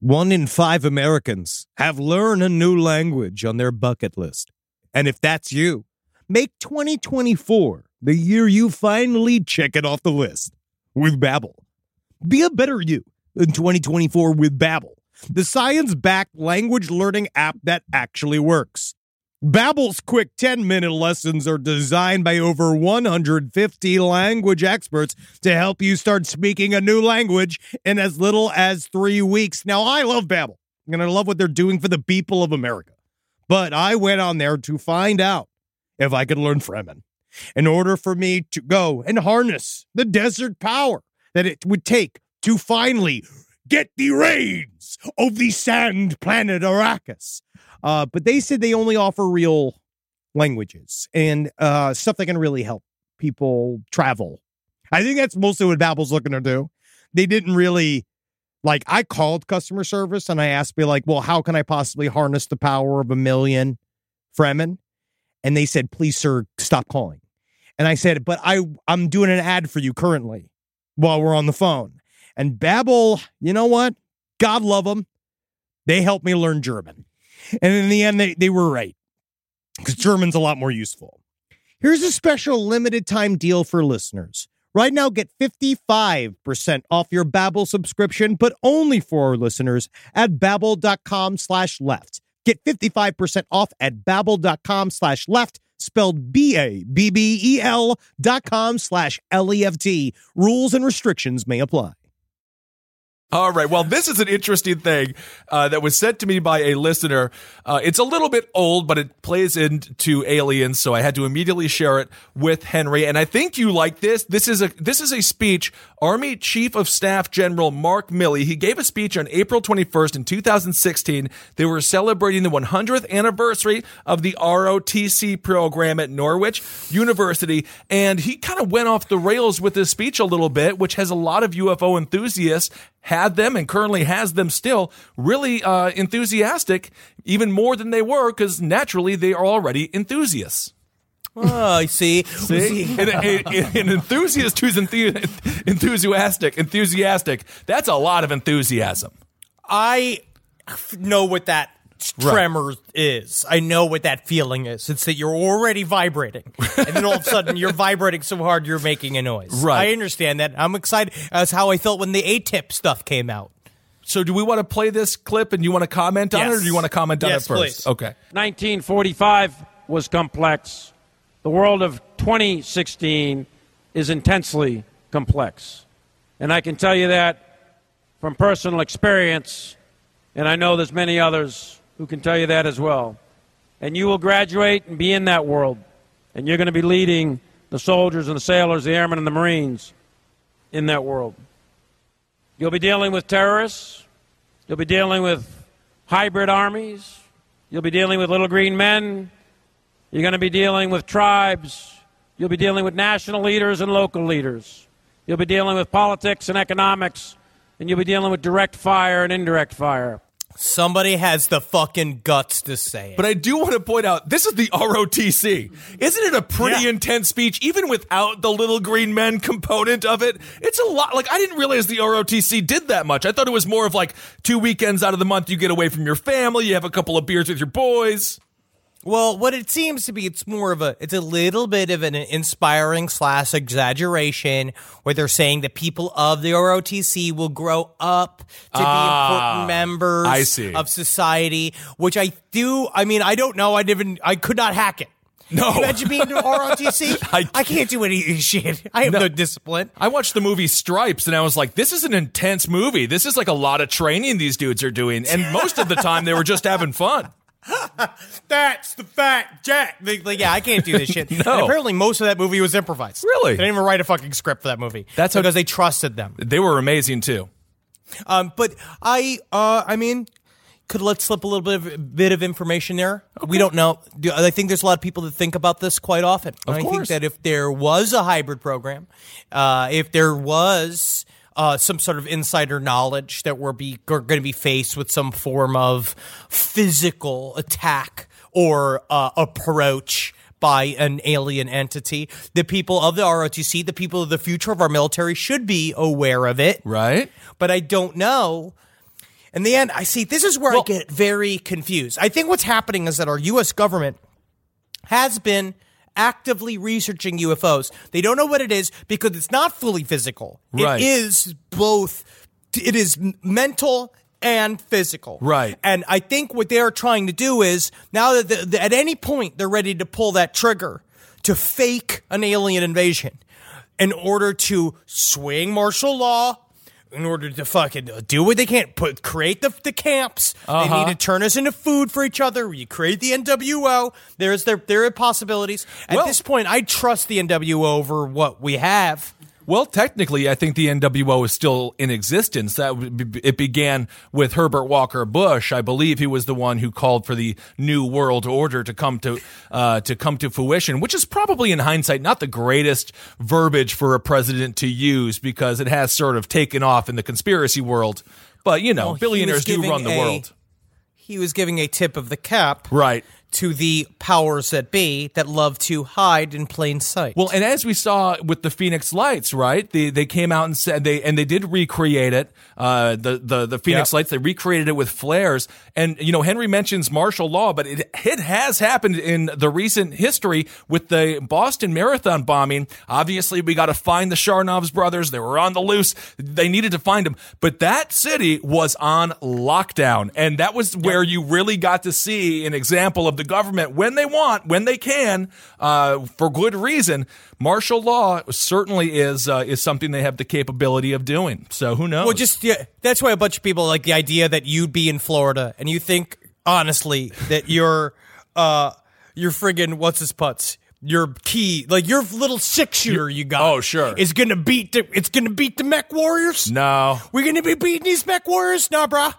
One in five Americans have learned a new language on their bucket list. And if that's you, make 2024 the year you finally check it off the list with Babbel. Be a better you in 2024 with Babbel, the science-backed language learning app that actually works. Babbel's quick 10-minute lessons are designed by over 150 language experts to help you start speaking a new language in as little as 3 weeks. Now, I love Babbel, and I love what they're doing for the people of America. But I went on there to find out if I could learn Fremen in order for me to go and harness the desert power that it would take to finally get the reins of the sand planet Arrakis. Uh, but they said they only offer real languages and uh, stuff that can really help people travel. I think that's mostly what Babbel's looking to do. They didn't really like. I called customer service and I asked me like, "Well, how can I possibly harness the power of a million Fremen?" And they said, "Please, sir, stop calling." And I said, "But I I'm doing an ad for you currently while we're on the phone." And Babbel, you know what? God love them. They helped me learn German. And in the end, they, they were right because German's a lot more useful. Here's a special limited time deal for listeners. Right now, get 55% off your Babbel subscription, but only for our listeners at babbel.com slash left. Get 55% off at babbel.com slash left, spelled B-A-B-B-E-L dot com slash L-E-F-T. Rules and restrictions may apply. All right. Well, this is an interesting thing uh, that was sent to me by a listener. Uh, it's a little bit old, but it plays into aliens, so I had to immediately share it with Henry. And I think you like this. This is a this is a speech. Army Chief of Staff General Mark Milley. He gave a speech on April 21st in 2016. They were celebrating the 100th anniversary of the ROTC program at Norwich University, and he kind of went off the rails with his speech a little bit, which has a lot of UFO enthusiasts had them and currently has them still really uh, enthusiastic, even more than they were, because naturally they are already enthusiasts. Oh, I see. See, an, an- an enthusiast who's enthu- enthusiastic, enthusiastic. That's a lot of enthusiasm. I know what that tremor is. I know what that feeling is. It's that you're already vibrating, and then all of a sudden you're vibrating so hard you're making a noise. Right. I understand that. I'm excited. That's how I felt when the AATIP stuff came out. So, do we want to play this clip and you want to comment on it, or do you want to comment on Yes, it first? please. Okay. 1945 was complex. The world of 2016 is intensely complex. And I can tell you that from personal experience, and I know there's many others who can tell you that as well. And you will graduate and be in that world. And you're going to be leading the soldiers and the sailors, the airmen and the Marines in that world. You'll be dealing with terrorists. You'll be dealing with hybrid armies. You'll be dealing with little green men. You're going to be dealing with tribes. You'll be dealing with national leaders and local leaders. You'll be dealing with politics and economics. And you'll be dealing with direct fire and indirect fire. Somebody has the fucking guts to say it. But I do want to point out this is the ROTC. Isn't it a pretty Yeah. intense speech, even without the little green men component of it? It's a lot. Like, I didn't realize the ROTC did that much. I thought it was more of like two weekends out of the month you get away from your family, you have a couple of beers with your boys. Well, what it seems to be, it's more of a, it's a little bit of an inspiring slash exaggeration where they're saying that people of the ROTC will grow up to be important members Ah, I see. of society, which I do. I mean, I don't know. I didn't, I could not hack it. No. Can you Imagine being to ROTC. I- I, can't do any of this shit. I have no, discipline. I watched the movie Stripes and I was like, this is an intense movie. This is like a lot of training these dudes are doing. And most of the time they were just having fun. That's the fact, Jack. Like, like, yeah, I can't do this shit. No. And apparently, most of that movie was improvised. Really? They didn't even write a fucking script for that movie. That's how- because they trusted them. They were amazing too. Um, but I, uh, I mean, could let slip a little bit of bit of information there. We don't know. I think there's a lot of people that think about this quite often. Of I think that if there was a hybrid program, uh, if there was uh, some sort of insider knowledge that we're be going to be faced with some form of physical attack or uh, approach by an alien entity, the people of the ROTC, the people of the future of our military, should be aware of it Right? but I don't know. In the end, I see this is where I get very confused. I think what's happening is that our US government has been actively researching UFOs. They don't know what it is because it's not fully physical. Right. It is both it is mental and physical. Right. And I think what they're trying to do is now that the, the- at any point they're ready to pull that trigger to fake an alien invasion in order to swing martial law, in order to fucking do what they can't put create the, the camps. They need uh-huh. to turn us into food for each other. You create the NWO. There's there there are possibilities. At Well- this point, I trust the NWO over what we have. Well, technically, I think the NWO is still in existence. That be- it began with Herbert Walker Bush. I believe he was the one who called for the New World Order to come to uh, to come to fruition, which is probably, in hindsight, not the greatest verbiage for a president to use because it has sort of taken off in the conspiracy world. But you know, Well, billionaires do run the a- world, He was giving a tip of the cap right? To the powers that be that love to hide in plain sight. Well, and as we saw with the Phoenix Lights, right? They they came out and said they and they did recreate it. Uh, the the the Phoenix Yep. Lights they recreated it with flares. And you know, Henry mentions martial law, but it it has happened in the recent history with the Boston Marathon bombing. Obviously, we got to find the Sharnovs brothers. They were on the loose. They needed to find them, but that city was on lockdown, and that was where you really got to see an example of the government when they want, when they can, uh, for good reason. Martial law certainly is uh, is something they have the capability of doing. So who knows? Well, just yeah, that's why a bunch of people like the idea that you'd be in Florida and you think honestly that your uh your friggin' what's his putts your key like your little six shooter you got Oh, sure. is gonna beat the it's gonna beat the mech warriors no. we're gonna be beating these mech warriors nah bruh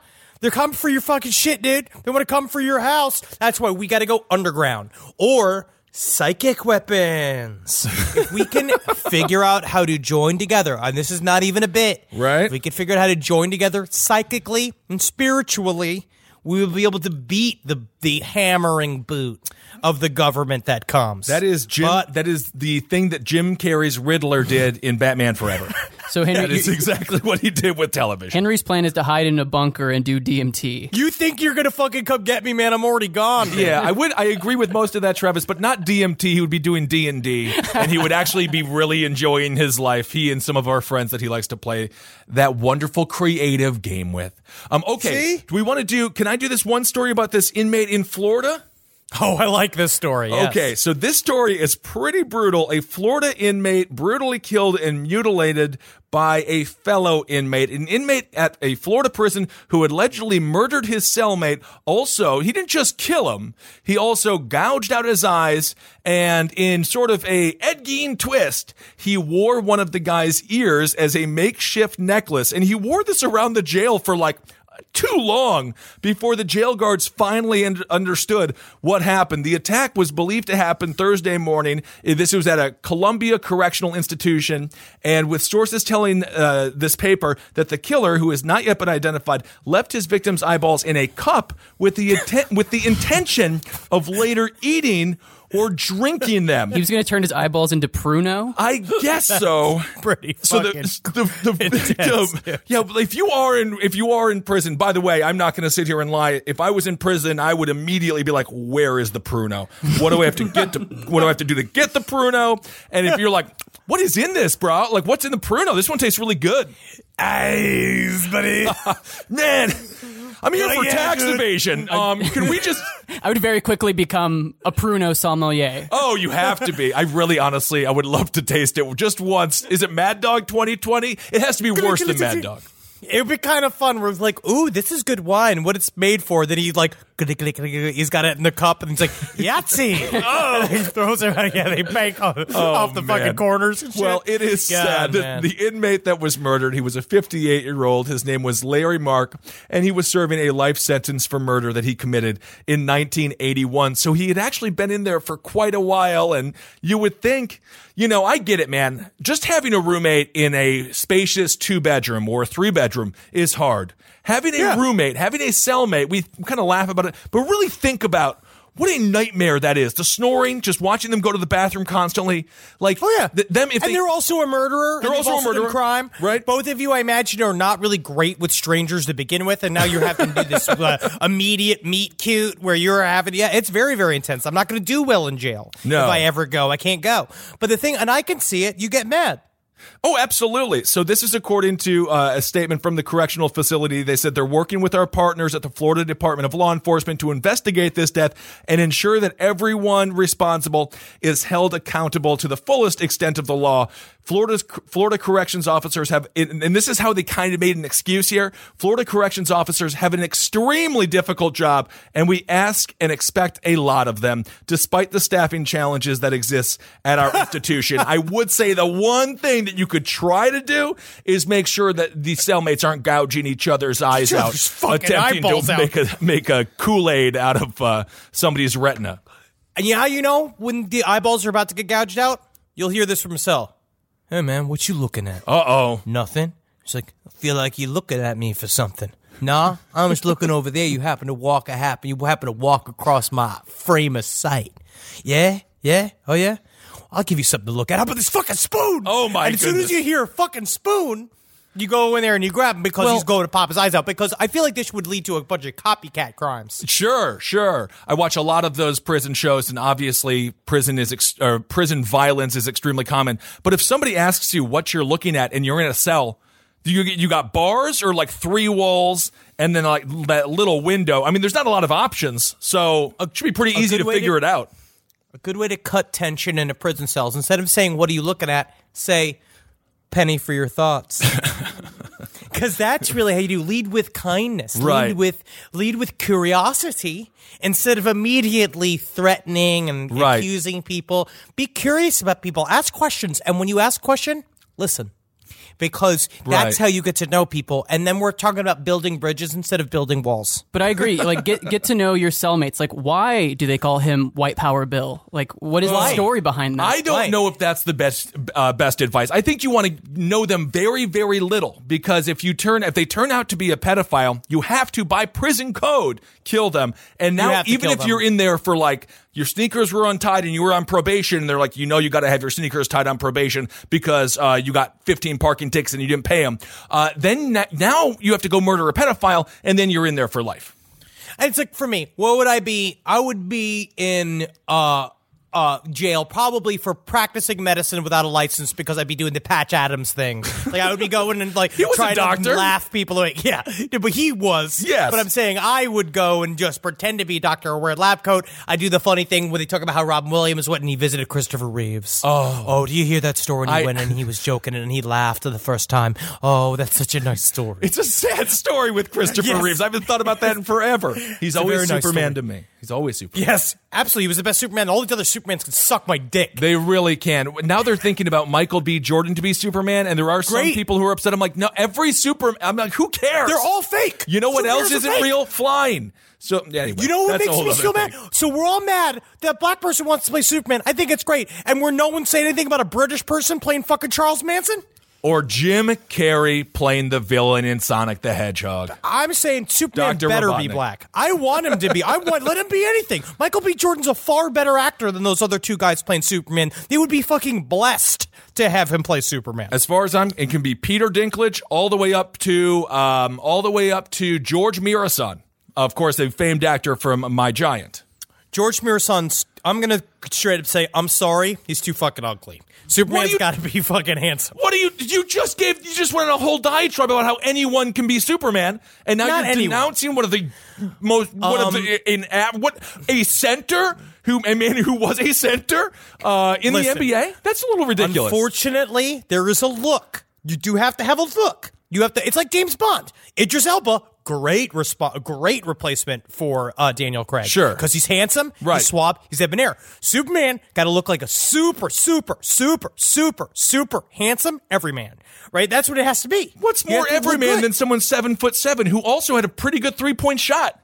they're coming for your fucking shit dude they want to come for your house that's why we gotta go underground or psychic weapons if we can figure out how to join together and this is not even a bit Right. if we can figure out how to join together psychically and spiritually, we will be able to beat the the hammering boot of the government that comes. That is Jim. But- that is the thing that Jim Carrey's Riddler did in Batman Forever. So Henry, that is you- exactly what he did with television. Henry's plan is to hide in a bunker and do DMT. you think you're gonna fucking come get me, man? I'm already gone. man. Yeah, I would. I agree with most of that, Travis, but not DMT. He would be doing D and D, and he would actually be really enjoying his life. He and some of our friends that he likes to play that wonderful creative game with. Um, okay, See? do we want to do? Can I do this one story about this inmate in Florida? Oh, I like this story. yes. Okay, so this story is pretty brutal. A Florida inmate brutally killed and mutilated by a fellow inmate. An inmate at a Florida prison who allegedly murdered his cellmate. Also, he didn't just kill him, he also gouged out his eyes and in sort of a Ed Gein twist, he wore one of the guy's ears as a makeshift necklace and he wore this around the jail for like too long before the jail guards finally un- understood what happened. The attack was believed to happen Thursday morning. Uh, This was at a Columbia Correctional Institution, and with sources telling uh, this paper that the killer, who has not yet been identified, left his victim's eyeballs in a cup with the with the intention of later eating or drinking them. He was going to turn his eyeballs into Pruno. I guess so. Pretty So the, fucking the, the victim, yeah. but if you are in if you are in prison, by the way, I'm not going to sit here and lie. If I was in prison, I would immediately be like, "Where is the Pruno? What do I have to get to? What do I have to do to get the Pruno?" And if you're like, "What is in this, bro? Like, what's in the Pruno? This one tastes really good." eyes, buddy. Man, I'm here for yeah, tax dude. evasion. Um, can we just? I would very quickly become a Pruno sommelier. Oh, you have to be. I really, honestly, I would love to taste it just once. Is it Mad Dog 2020? It has to be worse than Mad Dog. It would be kind of fun where it's like, ooh, this is good wine. What it's made for. Then he like, he's got it in the cup and he's like, Yahtzee. oh, he throws it out. Yeah, they bank on, oh, off the Oh, man. fucking corners. Well, it is God, sad that the inmate that was murdered, he was a 58 year old. His name was Larry Mark, and he was serving a life sentence for murder that he committed in 1981. So he had actually been in there for quite a while. And you would think, you know, I get it, man. Just having a roommate in a spacious two bedroom or three bedroom is hard. Having a roommate, having a cellmate, we kind of laugh about it, but really think about what a nightmare that is. The snoring, just watching them go to the bathroom constantly. Like, Oh yeah, th- them if and they, are also a murderer. They're also they've a murderer. crime. Right. Both of you, I imagine, are not really great with strangers to begin with, and now you're having to do this uh, immediate meet cute where you're having. Yeah, it's very, very intense. I'm not going to do well in jail. No. if I ever go, I can't go. But the thing, and I can see it. You get mad. Oh, absolutely. So this is according to uh, a statement from the correctional facility. They said they're working with our partners at the Florida Department of Law Enforcement to investigate this death and ensure that everyone responsible is held accountable to the fullest extent of the law. Florida's Florida corrections officers have, and this is how they kind of made an excuse here. Florida corrections officers have an extremely difficult job, and we ask and expect a lot of them, despite the staffing challenges that exist at our institution. I would say the one thing that you could try to do is make sure that the cellmates aren't gouging each other's eyes out, Just fucking attempting to out. make a make a Kool Aid out of uh, somebody's retina. And you know you know when the eyeballs are about to get gouged out? You'll hear this from a Cell. Hey man, what you looking at? Uh oh. Nothing. It's like, I feel like you're looking at me for something. Nah, I'm just looking over there. You happen to walk a happen. You happen to walk across my frame of sight. Yeah, yeah, oh yeah. I'll give you something to look at. How about this fucking spoon? Oh, my And as soon as goodness. you hear a fucking spoon, you go in there and you grab him because Well- he's going to pop his eyes out. Because I feel like this would lead to a bunch of copycat crimes. Sure, sure. I watch a lot of those prison shows, and obviously, prison is ex- or prison violence is extremely common. But if somebody asks you what you're looking at, and you're in a cell, do you you got bars or like three walls, and then like that little window? I mean, there's not a lot of options, so it should be pretty easy to way to- figure it out. A good way to cut tension in a prison cells. Instead of saying, What are you looking at? say, Penny for your thoughts. Because that's really how you do lead with kindness. Right. Lead with lead with curiosity instead of immediately threatening and Right. accusing people. Be curious about people. Ask questions. And when you ask question, listen. Because that's Right. how you get to know people. And then we're talking about building bridges instead of building walls. But I agree. Like, get get to know your cellmates. Like, why do they call him White Power Bill? Like, what is Why? the story behind that? I don't Right. know if that's the best uh, best advice. I think you want to know them very very little because if you turn if they turn out to be a pedophile, you have to by prison code kill them. And now even if them. you're in there for like your sneakers were untied and you were on probation and they're like you know you got to have your sneakers tied on probation because uh, you got 15 parking tickets and you didn't pay them. Uh, then na- now you have to go murder a pedophile and then you're in there for life. And it's like for me, what would I be? I would be in uh uh, jail, probably for practicing medicine without a license because I'd be doing the Patch Adams thing. Like I would be going and like was trying doctor. to laugh people away. Yeah, but he was. Yes. But I'm saying I would go and just pretend to be a doctor or wear a lab coat. I do the funny thing where they talk about how Robin Williams went and he visited Christopher Reeves. Oh, oh, do you hear that story? When he I- went and he was joking and he laughed the first time. Oh, that's such a nice story. It's a sad story with Christopher Yes. Reeves. I haven't thought about that in forever. He's a always nice Superman story. to me. He's always Superman. Yes, absolutely. He was the best Superman. All these other Supermans can suck my dick. They really can. Now they're thinking about Michael B. Jordan to be Superman, and there are some Great. people who are upset. I'm like, no, every Superman. I'm like, who cares? They're all fake. You know what else Superheroes isn't real? Flying. So anyway, You know what makes me so thing. mad? So we're all mad that a black person wants to play Superman. I think it's great. And we're no one saying anything about a British person playing fucking Charles Manson? Or Jim Carrey playing the villain in Sonic the Hedgehog. I'm saying Superman Dr. better be black. I want him to be. I want let him be anything. Michael B. Jordan's a far better actor than those other two guys playing Superman. They would be fucking blessed to have him play Superman. As far as I'm, it can be Peter Dinklage all the way up to um, all the way up to George Muresan, of course, a famed actor from My Giant. George Muresan's. I'm gonna straight up say I'm sorry. He's too fucking ugly. Superman's you- got to be fucking handsome. What do you? You just gave. You just went on a whole diatribe about how anyone can be Superman, and now Not you're anyone. denouncing one of the most one of Um, the in what a center who a man who was a center uh, in Listen. the NBA. That's a little ridiculous. Unfortunately, there is a look. You do have to have a look. You have to. It's like James Bond. Idris Elba, great respo- great replacement for uh, Daniel Craig. Sure. because he's handsome, Right. he's suave, he's debonair. Superman got to look like a super, super, super, super, super handsome everyman. Right? That's what it has to be. What's more everyman than someone seven foot seven who also had a pretty good three point shot?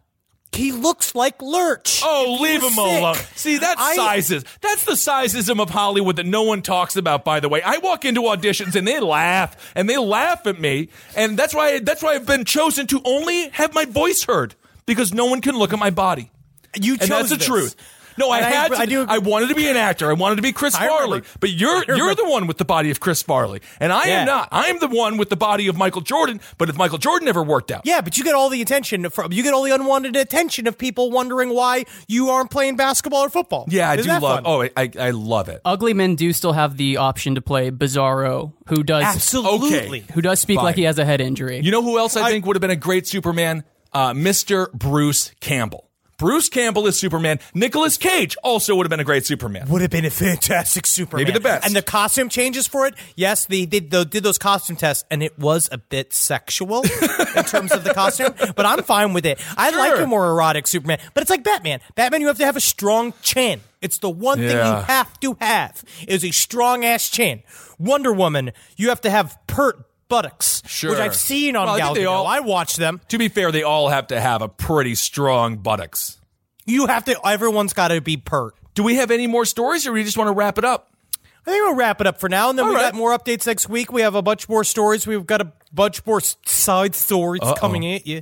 He looks like Lurch. Oh, leave him sick. alone. See, that's I- sizes. That's the sizism of Hollywood that no one talks about. By the way, I walk into auditions and they laugh and they laugh at me, and that's why that's why I've been chosen to only have my voice heard because no one can look at my body. You chose and that's the this. truth. No, I And I- had to. I I, wanted to be an actor. I wanted to be Chris I Farley. remember. But you're you're the one with the body of Chris Farley, and I Yeah. am not. I am the one with the body of Michael Jordan. But if Michael Jordan never worked out, Yeah, but you get all the attention from you get all the unwanted attention of people wondering why you aren't playing basketball or football. yeah, I Isn't do love. fun? Oh, I I love it. Ugly men do still have the option to play Bizarro, who does absolutely. who does speak like he has a head injury. You know who else I, I- think would have been a great Superman? Uh, Mr. Bruce Campbell. Bruce Campbell is Superman. Nicolas Cage also would have been a great Superman. Would have been a fantastic Superman. Maybe the best. And the costume changes for it. Yes, they did, they did those costume tests, and it was a bit sexual in terms of the costume. But I'm fine with it. I like a more erotic Superman. But it's like Batman. Batman, you have to have a strong chin. It's the one thing you have to have is a strong ass chin. Wonder Woman, you have to have pert buttocks, Sure. which I've seen on Well, I Gal Gadot. all- I watch them. To be fair, they all have to have a pretty strong buttocks. You have to. Everyone's got to be pert. Do we have any more stories, or do we just want to wrap it up? I think we'll wrap it up for now, and then All we right. got more updates next week. We have a bunch more stories. We've got a bunch more side stories coming at you.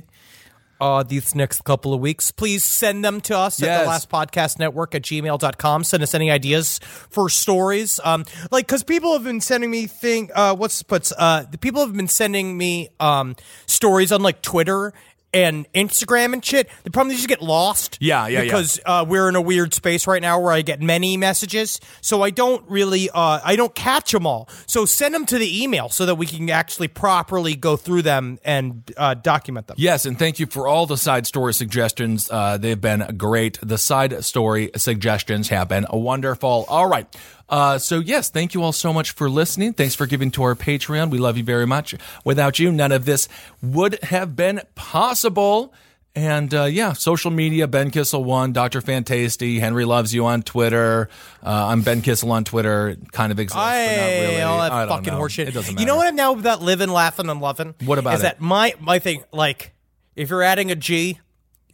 Uh, these next couple of weeks. Please send them to us at the last podcast network at gmail.com. Send us any ideas for stories. Um, like, cause people have been sending me thing, uh, what's, puts, uh, the people have been sending me, um, stories on like Twitter and Instagram and shit. The problem is you get lost. Yeah, yeah, yeah. because uh, we're in a weird space right now where I get many messages, so I don't really, uh, I don't catch them all. So send them to the email so that we can actually properly go through them and uh, document them. Yes, and thank you for all the side story suggestions. Uh, they've been great. The side story suggestions have been wonderful. All right. Uh, so yes, thank you all so much for listening. Thanks for giving to our Patreon. We love you very much. Without you, none of this would have been possible. And uh, yeah, social media, Ben Kissel one, Doctor Fantasty, Henry loves you on Twitter. Uh, I'm Ben Kissel on Twitter. Kind of exists, but not I, really. all that I fucking know. horseshit. It doesn't matter. You know what I'm now about living, laughing, and loving? What about is it? that my my thing? Like, if you're adding a G,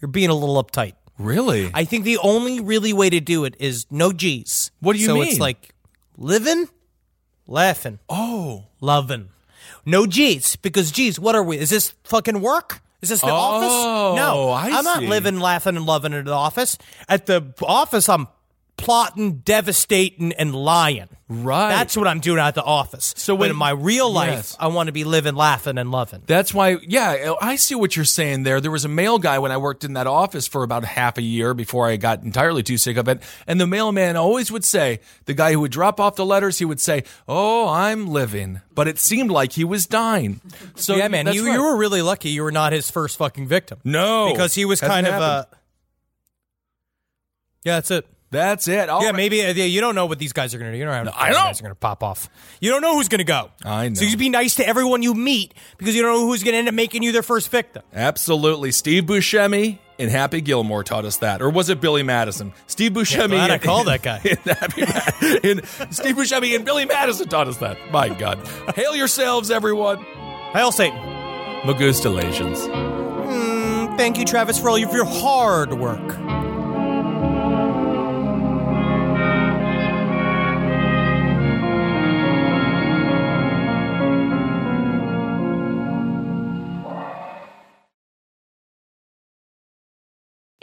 you're being a little uptight. Really? I think the only really way to do it is no G's. What do you so mean? So it's like living, laughing, oh. loving. No G's because G's. What are we? Is this fucking work? Is this the office? No, oh, I am not living, laughing, and loving at the office. At the office, I'm plotting, devastating, and lying. Right. That's what I'm doing at the office. So but when- in my real life, Yes. I want to be living, laughing, and loving. That's why, yeah, I see what you're saying there. There was a mail guy when I worked in that office for about half a year before I got entirely too sick of it. And the mailman always would say, the guy who would drop off the letters, he would say, Oh, I'm living. But it seemed like he was dying. So, yeah, man, you, right. you were really lucky. You were not his first fucking victim. No. because he was kind of. Uh, happened. yeah, that's it. That's it. All yeah, right. maybe uh, yeah, you don't know what these guys are going to do. You don't know how know. guys are going to pop off. You don't know who's going to go. I know. So you be nice to everyone you meet because you don't know who's going to end up making you their first victim. Absolutely. Steve Buscemi and Happy Gilmore taught us that. Or was it Billy Madison? Steve Buscemi. glad I called that guy. Happy Steve Buscemi and Billy Madison taught us that. My God. Hail yourselves, everyone. Hail Satan. Magustalations. Mm, thank you, Travis, for all of your hard work.